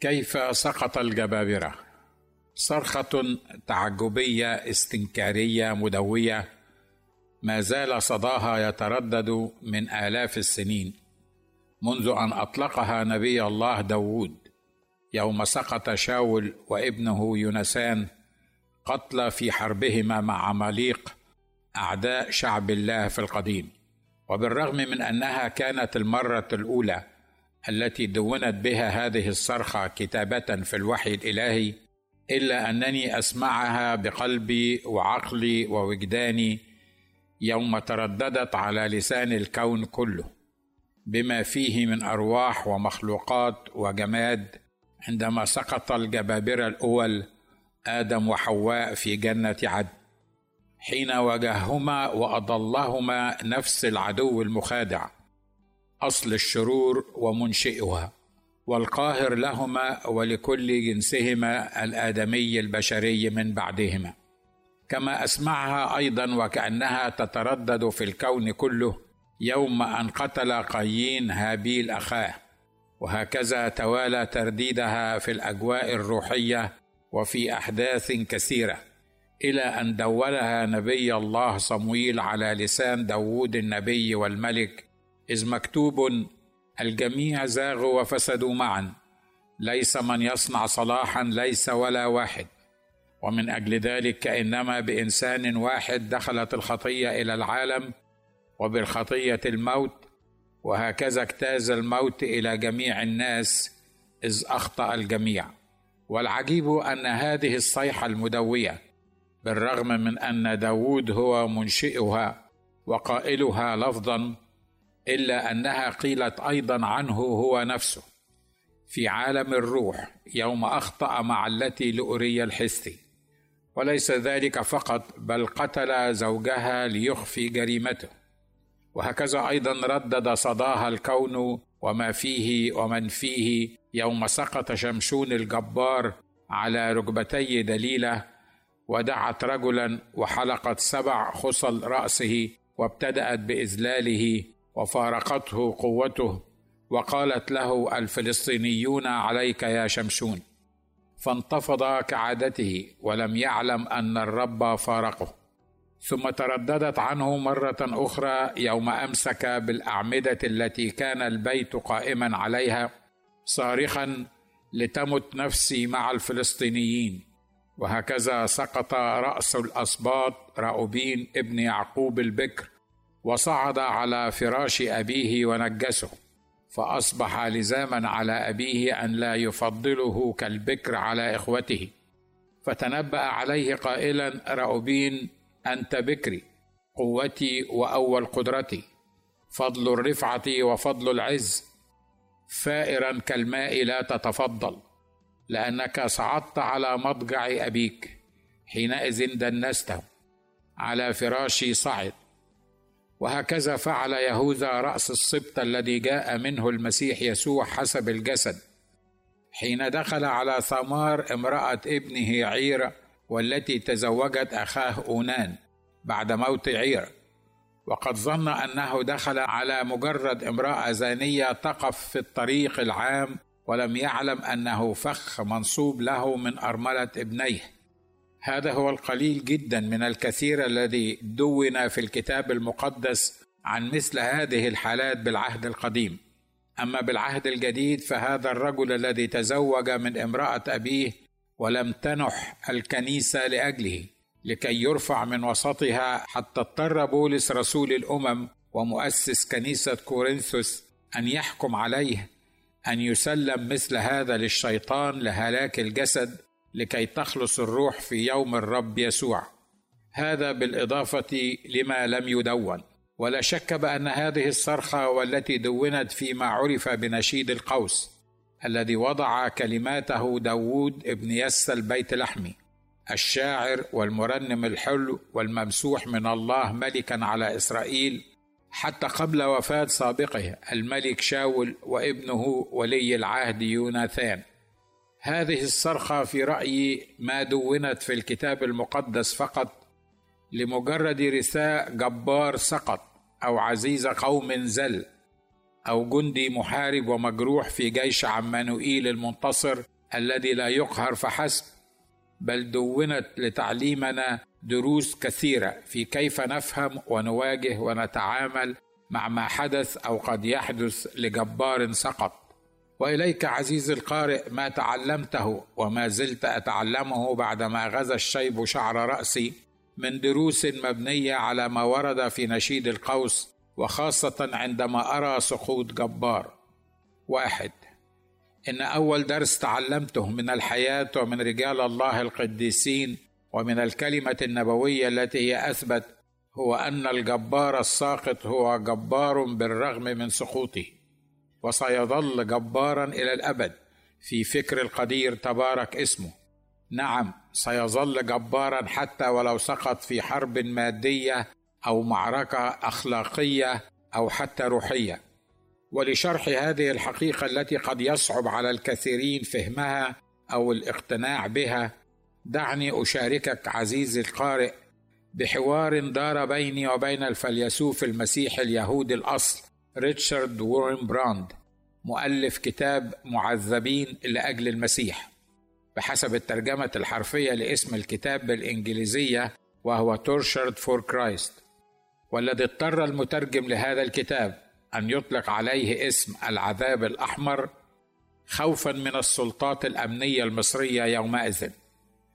كيف سقط الجبابرة؟ صرخة تعجبية استنكارية مدوية. ما زال صداها يتردد من آلاف السنين. منذ أن أطلقها نبي الله داود يوم سقط شاول وابنه يونسان قتلى في حربهما مع عماليق أعداء شعب الله في القديم. وبالرغم من أنها كانت المرة الأولى التي دونت بها هذه الصرخة كتابة في الوحي الإلهي إلا أنني أسمعها بقلبي وعقلي ووجداني يوم ترددت على لسان الكون كله بما فيه من أرواح ومخلوقات وجماد عندما سقط الجبابرة الأول آدم وحواء في جنة عدن حين واجههما وأضلهما نفس العدو المخادع. أصل الشرور ومنشئها والقاهر لهما ولكل جنسهما الآدمي البشري من بعدهما. كما أسمعها أيضا وكأنها تتردد في الكون كله يوم أن قتل قايين هابيل أخاه. وهكذا توالى ترديدها في الأجواء الروحية وفي أحداث كثيرة إلى أن دولها نبي الله صمويل على لسان داوود النبي والملك إذ مكتوب الجميع زاغوا وفسدوا معا. ليس من يصنع صلاحا ليس ولا واحد. ومن أجل ذلك كانما بإنسان واحد دخلت الخطية إلى العالم وبالخطية الموت وهكذا اجتاز الموت إلى جميع الناس إذ أخطأ الجميع. والعجيب أن هذه الصيحة المدوية بالرغم من أن داود هو منشئها وقائلها لفظا إلا أنها قيلت أيضا عنه هو نفسه. في عالم الروح يوم أخطأ مع التي لأري الحسي وليس ذلك فقط بل قتل زوجها ليخفي جريمته. وهكذا أيضا ردد صداها الكون وما فيه ومن فيه يوم سقط شمشون الجبار على ركبتي دليلة ودعت رجلا وحلقت سبع خصل رأسه وابتدأت بإذلاله وفارقته قوته وقالت له الفلسطينيون عليك يا شمشون. فانتفض كعادته ولم يعلم أن الرب فارقه. ثم ترددت عنه مرة أخرى يوم أمسك بالأعمدة التي كان البيت قائما عليها صارخا لتمت نفسي مع الفلسطينيين. وهكذا سقط رأس الأسباط راؤوبين ابن يعقوب البكر. وصعد على فراش أبيه ونجسه فأصبح لزاما على أبيه أن لا يفضله كالبكر على إخوته. فتنبأ عليه قائلا راؤوبين أنت بكري قوتي وأول قدرتي فضل الرفعة وفضل العز فائرا كالماء لا تتفضل لأنك صعدت على مضجع أبيك حينئذ دنسته على فراشي صعد. وهكذا فعل يهوذا رأس السبط الذي جاء منه المسيح يسوع حسب الجسد حين دخل على ثمار امرأة ابنه عير والتي تزوجت أخاه أونان بعد موت عير. وقد ظن أنه دخل على مجرد امرأة زانية تقف في الطريق العام ولم يعلم أنه فخ منصوب له من أرملة ابنيه. هذا هو القليل جدا من الكثير الذي دون في الكتاب المقدس عن مثل هذه الحالات بالعهد القديم. أما بالعهد الجديد فهذا الرجل الذي تزوج من امرأة أبيه ولم تنح الكنيسة لأجله لكي يرفع من وسطها حتى اضطر بولس رسول الأمم ومؤسس كنيسة كورنثوس أن يحكم عليه أن يسلم مثل هذا للشيطان لهلاك الجسد لكي تخلص الروح في يوم الرب يسوع. هذا بالإضافة لما لم يدون. ولا شك بأن هذه الصرخة والتي دونت فيما عرف بنشيد القوس الذي وضع كلماته داوود ابن يسى البيت لحمي الشاعر والمرنم الحلو والممسوح من الله ملكا على إسرائيل حتى قبل وفاة سابقه الملك شاول وابنه ولي العهد يوناثان. هذه الصرخة في رايي ما دونت في الكتاب المقدس فقط لمجرد رثاء جبار سقط أو عزيز قوم زل أو جندي محارب ومجروح في جيش عمانوئيل المنتصر الذي لا يقهر فحسب بل دونت لتعليمنا دروس كثيرة في كيف نفهم ونواجه ونتعامل مع ما حدث أو قد يحدث لجبار سقط. وإليك عزيزي القارئ ما تعلمته وما زلت أتعلمه بعدما غزا الشيب شعر رأسي من دروس مبنية على ما ورد في نشيد القوس وخاصة عندما أرى سقوط جبار. واحد إن أول درس تعلمته من الحياة ومن رجال الله القديسين ومن الكلمة النبوية التي هي أثبت هو أن الجبار الساقط هو جبار بالرغم من سقوطه. وسيظل جبارا إلى الأبد في فكر القدير تبارك اسمه. نعم سيظل جبارا حتى ولو سقط في حرب مادية أو معركة أخلاقية أو حتى روحية. ولشرح هذه الحقيقة التي قد يصعب على الكثيرين فهمها أو الاقتناع بها دعني أشاركك عزيزي القارئ بحوار دار بيني وبين الفيلسوف المسيحي اليهودي الأصل. ريتشارد وورمبراند مؤلف كتاب معذبين لأجل المسيح. بحسب الترجمة الحرفية لاسم الكتاب بالإنجليزية وهو Tortured for Christ والذي اضطر المترجم لهذا الكتاب أن يطلق عليه اسم العذاب الأحمر خوفا من السلطات الأمنية المصرية يومئذ.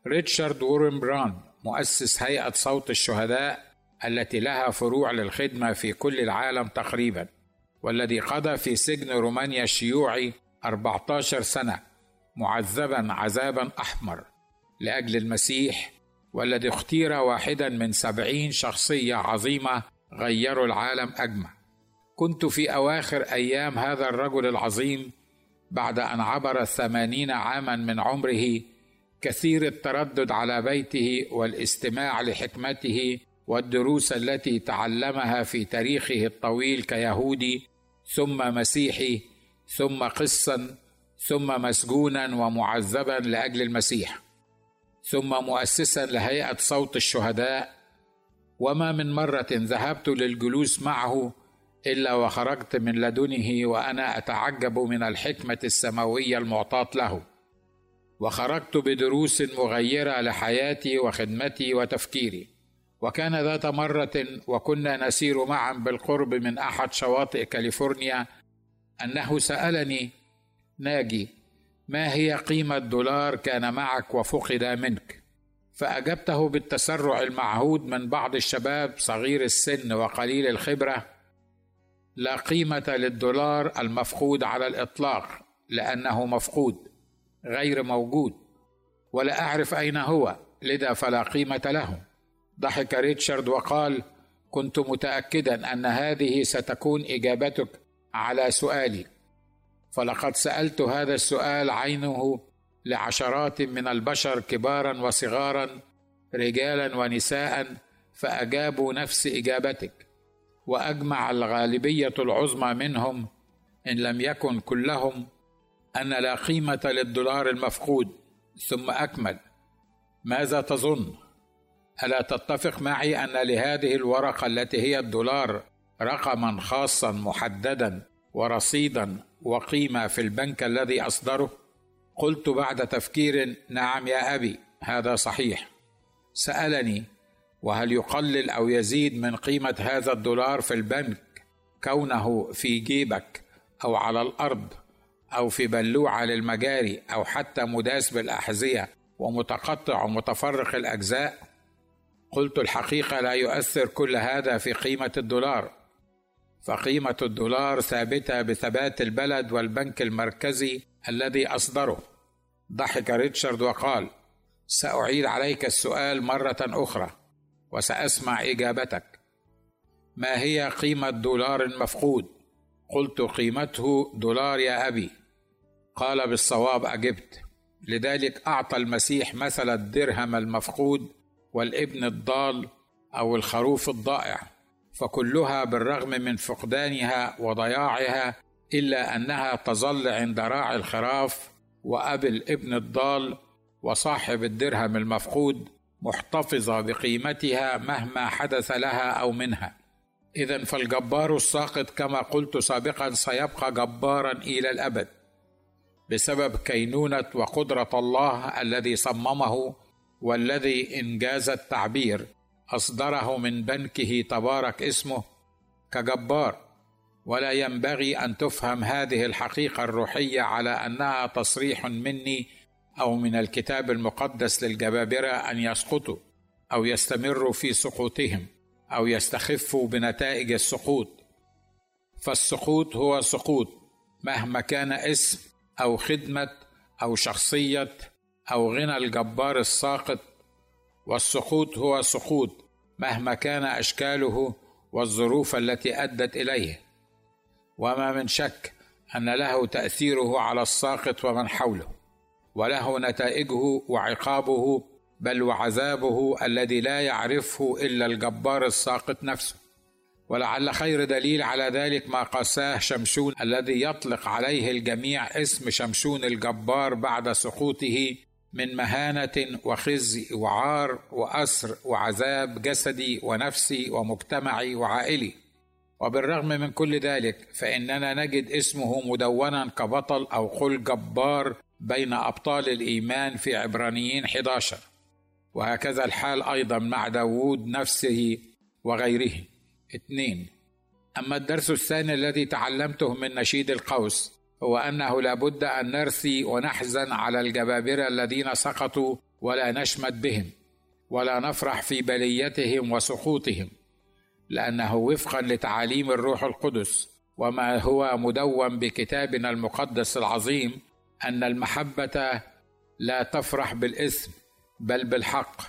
ريتشارد وورمبراند مؤسس هيئة صوت الشهداء التي لها فروع للخدمة في كل العالم تقريبا. والذي قضى في سجن رومانيا الشيوعي 14 سنة معذبا عذابا أحمر لأجل المسيح والذي اختير واحدا من سبعين شخصية عظيمة غيروا العالم أجمع. كنت في أواخر أيام هذا الرجل العظيم بعد أن عبر الثمانين عاما من عمره كثير التردد على بيته والاستماع لحكمته والدروس التي تعلمها في تاريخه الطويل كيهودي ثم مسيحي ثم قسا ثم مسجونا ومعذبا لأجل المسيح ثم مؤسسا لهيئة صوت الشهداء. وما من مرة ذهبت للجلوس معه إلا وخرجت من لدنه وأنا أتعجب من الحكمة السماوية المعطاة له. وخرجت بدروس مغيرة لحياتي وخدمتي وتفكيري. وكان ذات مرة وكنا نسير معا بالقرب من أحد شواطئ كاليفورنيا أنه سألني ناجي ما هي قيمة دولار كان معك وفقد منك؟ فأجبته بالتسرع المعهود من بعض الشباب صغير السن وقليل الخبرة لا قيمة للدولار المفقود على الإطلاق لأنه مفقود غير موجود ولا أعرف أين هو لذا فلا قيمة له. ضحك ريتشارد وقال كنت متأكدا أن هذه ستكون إجابتك على سؤالي. فلقد سألت هذا السؤال عينه لعشرات من البشر كبارا وصغارا رجالا ونساء فأجابوا نفس إجابتك. وأجمع الغالبية العظمى منهم إن لم يكن كلهم أن لا قيمة للدولار المفقود. ثم أكمل. ماذا تظن؟ ألا تتفق معي أن لهذه الورقة التي هي الدولار رقما خاصا محددا ورصيدا وقيمة في البنك الذي أصدره؟ قلت بعد تفكير نعم يا أبي هذا صحيح. سألني وهل يقلل أو يزيد من قيمة هذا الدولار في البنك كونه في جيبك أو على الأرض أو في بلوعة للمجاري أو حتى مداس بالأحذية ومتقطع ومتفرق الأجزاء؟ قلت الحقيقة لا يؤثر كل هذا في قيمة الدولار. فقيمة الدولار ثابتة بثبات البلد والبنك المركزي الذي أصدره. ضحك ريتشارد وقال سأعيد عليك السؤال مرة أخرى وسأسمع إجابتك. ما هي قيمة دولار مفقود؟ قلت قيمته دولار يا أبي. قال بالصواب أجبت. لذلك أعطى المسيح مثل الدرهم المفقود والابن الضال أو الخروف الضائع فكلها بالرغم من فقدانها وضياعها إلا أنها تظل عند راعي الخراف وأبي الابن الضال وصاحب الدرهم المفقود محتفظة بقيمتها مهما حدث لها أو منها. إذا فالجبار الساقط كما قلت سابقا سيبقى جبارا إلى الأبد بسبب كينونة وقدرة الله الذي صممه والذي إنجاز التعبير أصدره من بنكه تبارك اسمه كجبار. ولا ينبغي أن تفهم هذه الحقيقة الروحية على أنها تصريح مني أو من الكتاب المقدس للجبابرة أن يسقطوا أو يستمروا في سقوطهم أو يستخفوا بنتائج السقوط. فالسقوط هو سقوط مهما كان اسم أو خدمة أو شخصية أو غنى الجبار الساقط والسقوط هو سقوط مهما كان أشكاله والظروف التي أدت إليه. وما من شك أن له تأثيره على الساقط ومن حوله وله نتائجه وعقابه بل وعذابه الذي لا يعرفه إلا الجبار الساقط نفسه. ولعل خير دليل على ذلك ما قاساه شمشون الذي يطلق عليه الجميع اسم شمشون الجبار بعد سقوطه من مهانة وخزي وعار وأسر وعذاب جسدي ونفسي ومجتمعي وعائلي. وبالرغم من كل ذلك فإننا نجد اسمه مدونا كبطل أو قل جبار بين أبطال الإيمان في عبرانيين 11 وهكذا الحال أيضا مع داود نفسه وغيره. اثنين أما الدرس الثاني الذي تعلمته من نشيد القوس هو أنه لابد أن نرثي ونحزن على الجبابرة الذين سقطوا ولا نشمت بهم ولا نفرح في بليتهم وسقوطهم لأنه وفقا لتعاليم الروح القدس وما هو مدون بكتابنا المقدس العظيم أن المحبة لا تفرح بالإثم بل بالحق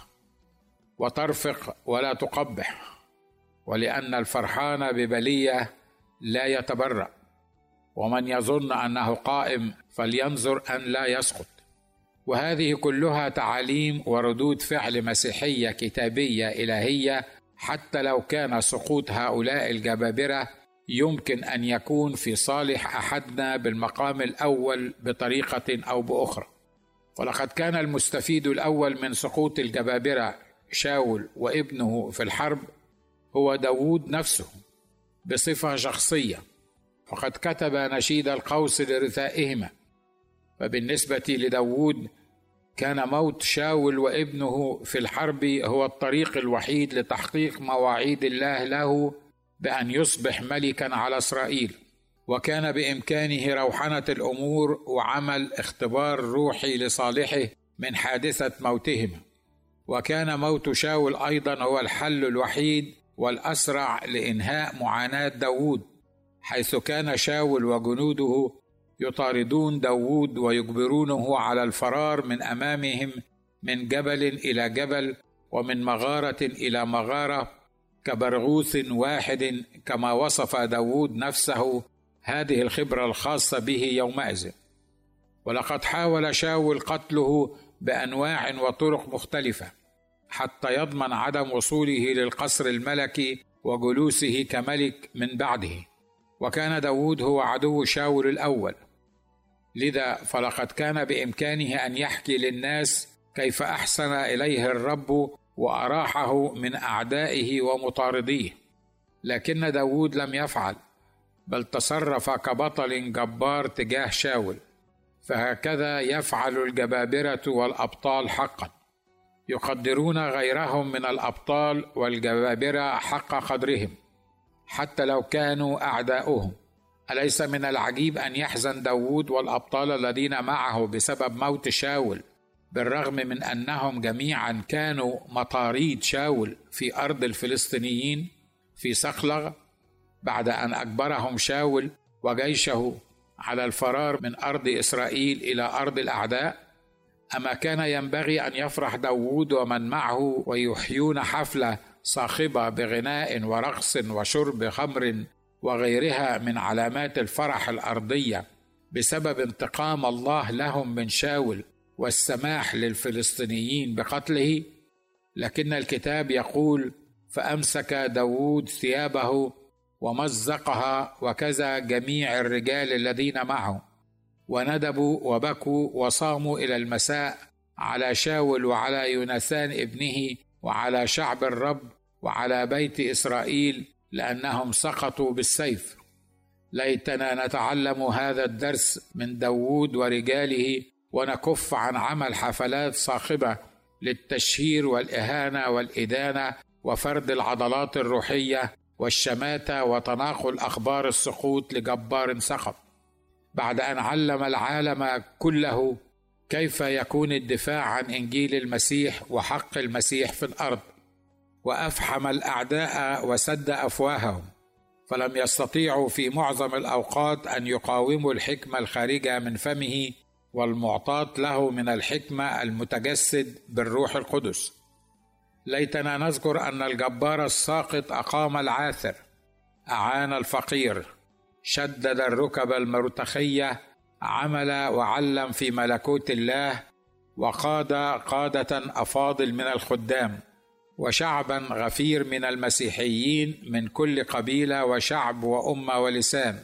وترفق ولا تقبح ولأن الفرحان ببلية لا يتبرأ. ومن يظن أنه قائم فلينظر أن لا يسقط. وهذه كلها تعاليم وردود فعل مسيحية كتابية إلهية حتى لو كان سقوط هؤلاء الجبابرة يمكن أن يكون في صالح أحدنا بالمقام الأول بطريقة أو بأخرى. ولقد كان المستفيد الأول من سقوط الجبابرة شاول وابنه في الحرب هو داوود نفسه بصفة شخصية. وقد كتب نشيد القوس لرثائهما. فبالنسبة لداوود كان موت شاول وابنه في الحرب هو الطريق الوحيد لتحقيق مواعيد الله له بأن يصبح ملكا على إسرائيل. وكان بإمكانه روحنه الأمور وعمل اختبار روحي لصالحه من حادثة موتهم وكان موت شاول أيضا هو الحل الوحيد والأسرع لإنهاء معاناة داوود حيث كان شاول وجنوده يطاردون داوود ويجبرونه على الفرار من أمامهم من جبل إلى جبل ومن مغارة إلى مغارة كبرغوث واحد كما وصف داوود نفسه هذه الخبرة الخاصة به يومئذ. ولقد حاول شاول قتله بأنواع وطرق مختلفة حتى يضمن عدم وصوله للقصر الملكي وجلوسه كملك من بعده. وكان داود هو عدو شاول الأول. لذا فلقد كان بإمكانه أن يحكي للناس كيف أحسن إليه الرب وأراحه من أعدائه ومطارديه. لكن داود لم يفعل بل تصرف كبطل جبار تجاه شاول. فهكذا يفعل الجبابرة والأبطال حقا. يقدرون غيرهم من الأبطال والجبابرة حق قدرهم. حتى لو كانوا أعداؤهم. أليس من العجيب أن يحزن داوود والأبطال الذين معه بسبب موت شاول بالرغم من أنهم جميعا كانوا مطاريد شاول في أرض الفلسطينيين في صقلغ بعد أن أجبرهم شاول وجيشه على الفرار من أرض إسرائيل إلى أرض الأعداء؟ أما كان ينبغي أن يفرح داوود ومن معه ويحيون حفلة صاخبه بغناء ورقص وشرب خمر وغيرها من علامات الفرح الأرضية بسبب انتقام الله لهم من شاول والسماح للفلسطينيين بقتله. لكن الكتاب يقول فأمسك داوود ثيابه ومزقها وكذا جميع الرجال الذين معه. وندبوا وبكوا وصاموا إلى المساء على شاول وعلى يوناثان ابنه وعلى شعب الرب وعلى بيت إسرائيل لأنهم سقطوا بالسيف. ليتنا نتعلم هذا الدرس من داوود ورجاله ونكف عن عمل حفلات صاخبة للتشهير والإهانة والإدانة وفرد العضلات الروحية والشماتة وتناقل أخبار السقوط لجبار سقط. بعد أن علم العالم كله كيف يكون الدفاع عن إنجيل المسيح وحق المسيح في الأرض؟ وأفحم الأعداء وسد أفواههم. فلم يستطيعوا في معظم الأوقات أن يقاوموا الحكمة الخارجة من فمه والمعطاة له من الحكمة المتجسد بالروح القدس. ليتنا نذكر أن الجبار الساقط أقام العاثر أعان الفقير شدد الركب المرتخية عمل وعلم في ملكوت الله وقاد قادة أفاضل من الخدام وشعبا غفير من المسيحيين من كل قبيلة وشعب وأمة ولسان.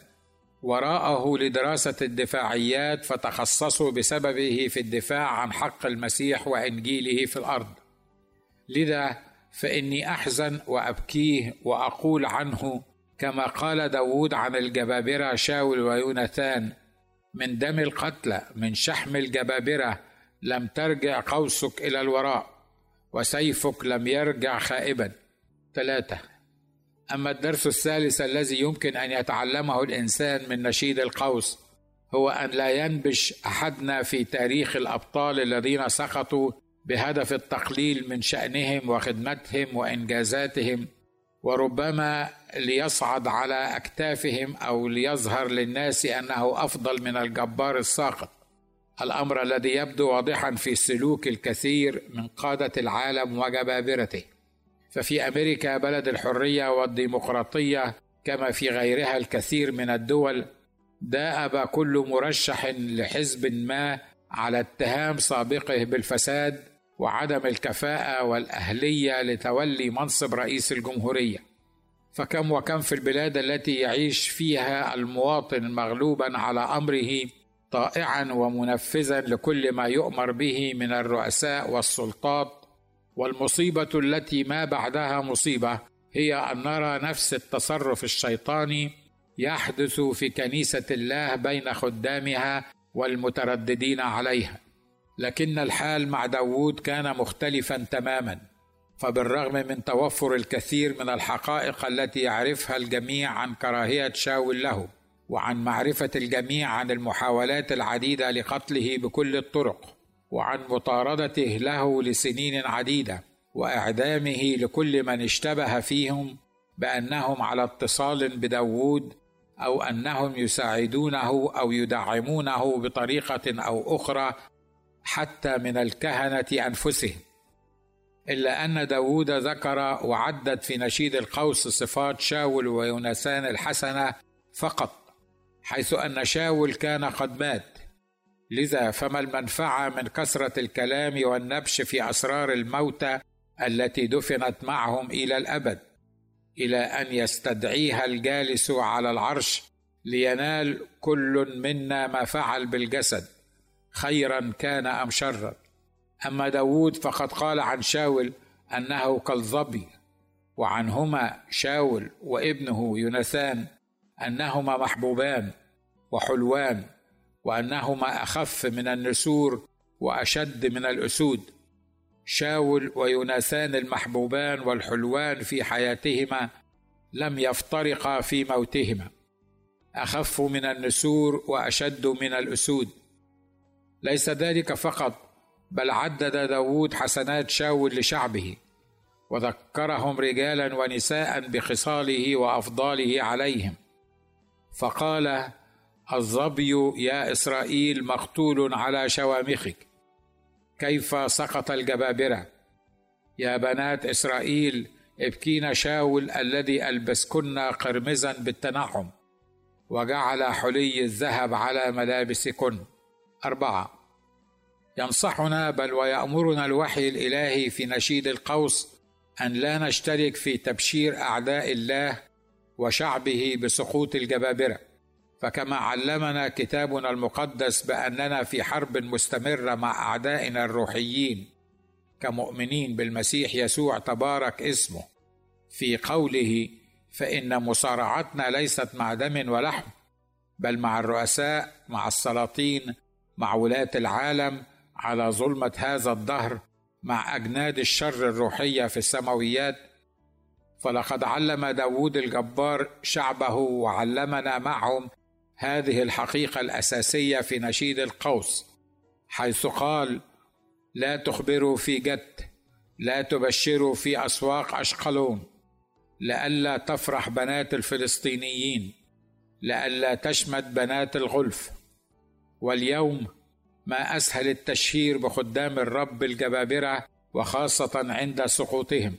وراءه لدراسة الدفاعيات فتخصصوا بسببه في الدفاع عن حق المسيح وإنجيله في الأرض. لذا فإني أحزن وأبكيه وأقول عنه كما قال داود عن الجبابرة شاول ويوناثان من دم القتلى من شحم الجبابرة لم ترجع قوسك إلى الوراء وسيفك لم يرجع خائبا. ثلاثة. أما الدرس الثالث الذي يمكن أن يتعلمه الإنسان من نشيد القوس هو أن لا ينبش أحدنا في تاريخ الأبطال الذين سقطوا بهدف التقليل من شأنهم وخدمتهم وإنجازاتهم. وربما ليصعد على أكتافهم أو ليظهر للناس أنه أفضل من الجبار الساقط. الأمر الذي يبدو واضحا في سلوك الكثير من قادة العالم وجبابرته. ففي أمريكا بلد الحرية والديمقراطية كما في غيرها الكثير من الدول داءب كل مرشح لحزب ما على اتهام سابقه بالفساد وعدم الكفاءة والأهلية لتولي منصب رئيس الجمهورية. فكم وكم في البلاد التي يعيش فيها المواطن مغلوبا على أمره طائعا ومنفذا لكل ما يؤمر به من الرؤساء والسلطات. والمصيبة التي ما بعدها مصيبة هي أن نرى نفس التصرف الشيطاني يحدث في كنيسة الله بين خدامها والمترددين عليها. لكن الحال مع داوود كان مختلفا تماما فبالرغم من توفر الكثير من الحقائق التي يعرفها الجميع عن كراهية شاول له وعن معرفة الجميع عن المحاولات العديدة لقتله بكل الطرق وعن مطاردته له لسنين عديدة وإعدامه لكل من اشتبه فيهم بأنهم على اتصال بداوود أو أنهم يساعدونه أو يدعمونه بطريقة أو أخرى حتى من الكهنة انفسهم إلا أن داوود ذكر وعدد في نشيد القوس صفات شاول ويونسان الحسنة فقط حيث أن شاول كان قد مات. لذا فما المنفعة من كثرة الكلام والنبش في أسرار الموتى التي دفنت معهم إلى الأبد إلى أن يستدعيها الجالس على العرش لينال كل منا ما فعل بالجسد. خيرا كان أم شرا. أما داود فقد قال عن شاول أنه كالظبي وعنهما شاول وابنه يوناثان أنهما محبوبان وحلوان وأنهما أخف من النسور وأشد من الأسود. شاول ويوناثان المحبوبان والحلوان في حياتهما لم يفترقا في موتهما. أخف من النسور وأشد من الأسود. ليس ذلك فقط بل عدد داود حسنات شاول لشعبه وذكرهم رجالا ونساء بخصاله وأفضاله عليهم. فقال الظبي يا إسرائيل مقتول على شوامخك كيف سقط الجبابرة؟ يا بنات إسرائيل ابكين شاول الذي ألبسكن قرمزا بالتنعم وجعل حلي الذهب على ملابسكن. أربعة. ينصحنا بل ويأمرنا الوحي الإلهي في نشيد القوس أن لا نشترك في تبشير أعداء الله وشعبه بسقوط الجبابرة. فكما علمنا كتابنا المقدس بأننا في حرب مستمرة مع أعدائنا الروحيين كمؤمنين بالمسيح يسوع تبارك اسمه. في قوله فإن مصارعتنا ليست مع دم ولحم بل مع الرؤساء مع السلاطين مع ولاة العالم على ظلمة هذا الدهر مع أجناد الشر الروحية في السماويات. فلقد علم داود الجبار شعبه وعلمنا معهم هذه الحقيقة الأساسية في نشيد القوس حيث قال لا تخبروا في جت لا تبشروا في أسواق أشقلون لئلا تفرح بنات الفلسطينيين لئلا تشمت بنات الغلف واليوم ما أسهل التشهير بخدام الرب الجبابره وخاصة عند سقوطهم.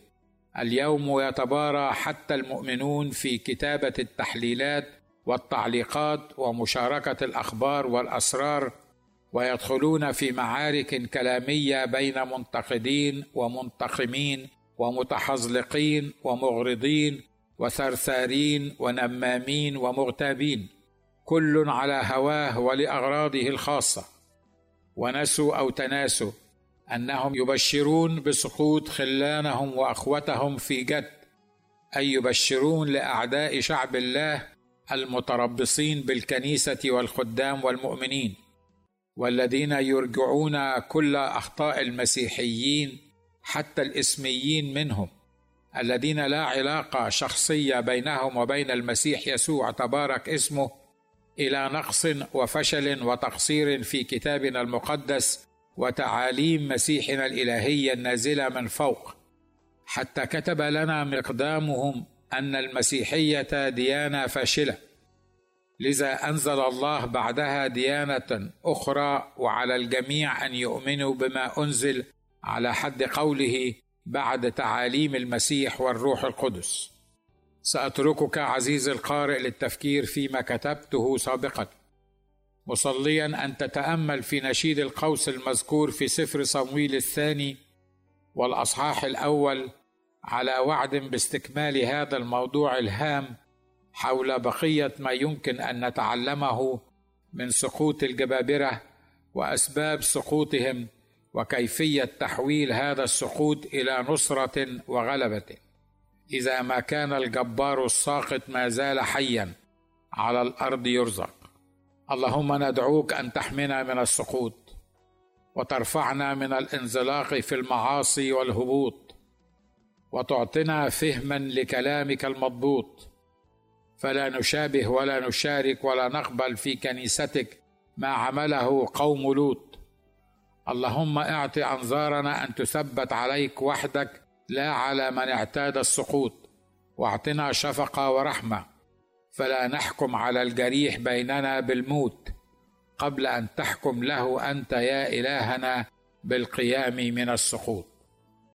اليوم يتبارى حتى المؤمنون في كتابة التحليلات والتعليقات ومشاركة الأخبار والأسرار ويدخلون في معارك كلامية بين منتقدين ومنتقمين ومتحزلقين ومغرضين وثرثارين ونمامين ومغتابين. كل على هواه ولأغراضه الخاصة. ونسوا أو تناسوا أنهم يبشرون بسقوط خلانهم وأخوتهم في جد أي يبشرون لأعداء شعب الله المتربصين بالكنيسة والخدام والمؤمنين والذين يرجعون كل أخطاء المسيحيين حتى الإسميين منهم الذين لا علاقة شخصية بينهم وبين المسيح يسوع تبارك اسمه إلى نقص وفشل وتقصير في كتابنا المقدس وتعاليم مسيحنا الإلهية النازلة من فوق. حتى كتب لنا مقدامهم أن المسيحية ديانة فاشلة. لذا أنزل الله بعدها ديانة أخرى وعلى الجميع أن يؤمنوا بما أنزل على حد قوله بعد تعاليم المسيح والروح القدس. سأتركك عزيزي القارئ للتفكير فيما كتبته سابقا. مصليا أن تتأمل في نشيد القوس المذكور في سفر صمويل الثاني والأصحاح الأول على وعد باستكمال هذا الموضوع الهام حول بقية ما يمكن أن نتعلمه من سقوط الجبابرة وأسباب سقوطهم وكيفية تحويل هذا السقوط إلى نصرة وغلبة. إذا ما كان الجبار الساقط ما زال حيا على الأرض يرزق. اللهم ندعوك أن تحمنا من السقوط وترفعنا من الانزلاق في المعاصي والهبوط وتعطنا فهما لكلامك المضبوط. فلا نشابه ولا نشارك ولا نقبل في كنيستك ما عمله قوم لوط. اللهم اعط أنظارنا أن تثبت عليك وحدك لا على من اعتاد السقوط واعطنا شفقه ورحمة. فلا نحكم على الجريح بيننا بالموت قبل أن تحكم له أنت يا إلهنا بالقيام من السقوط.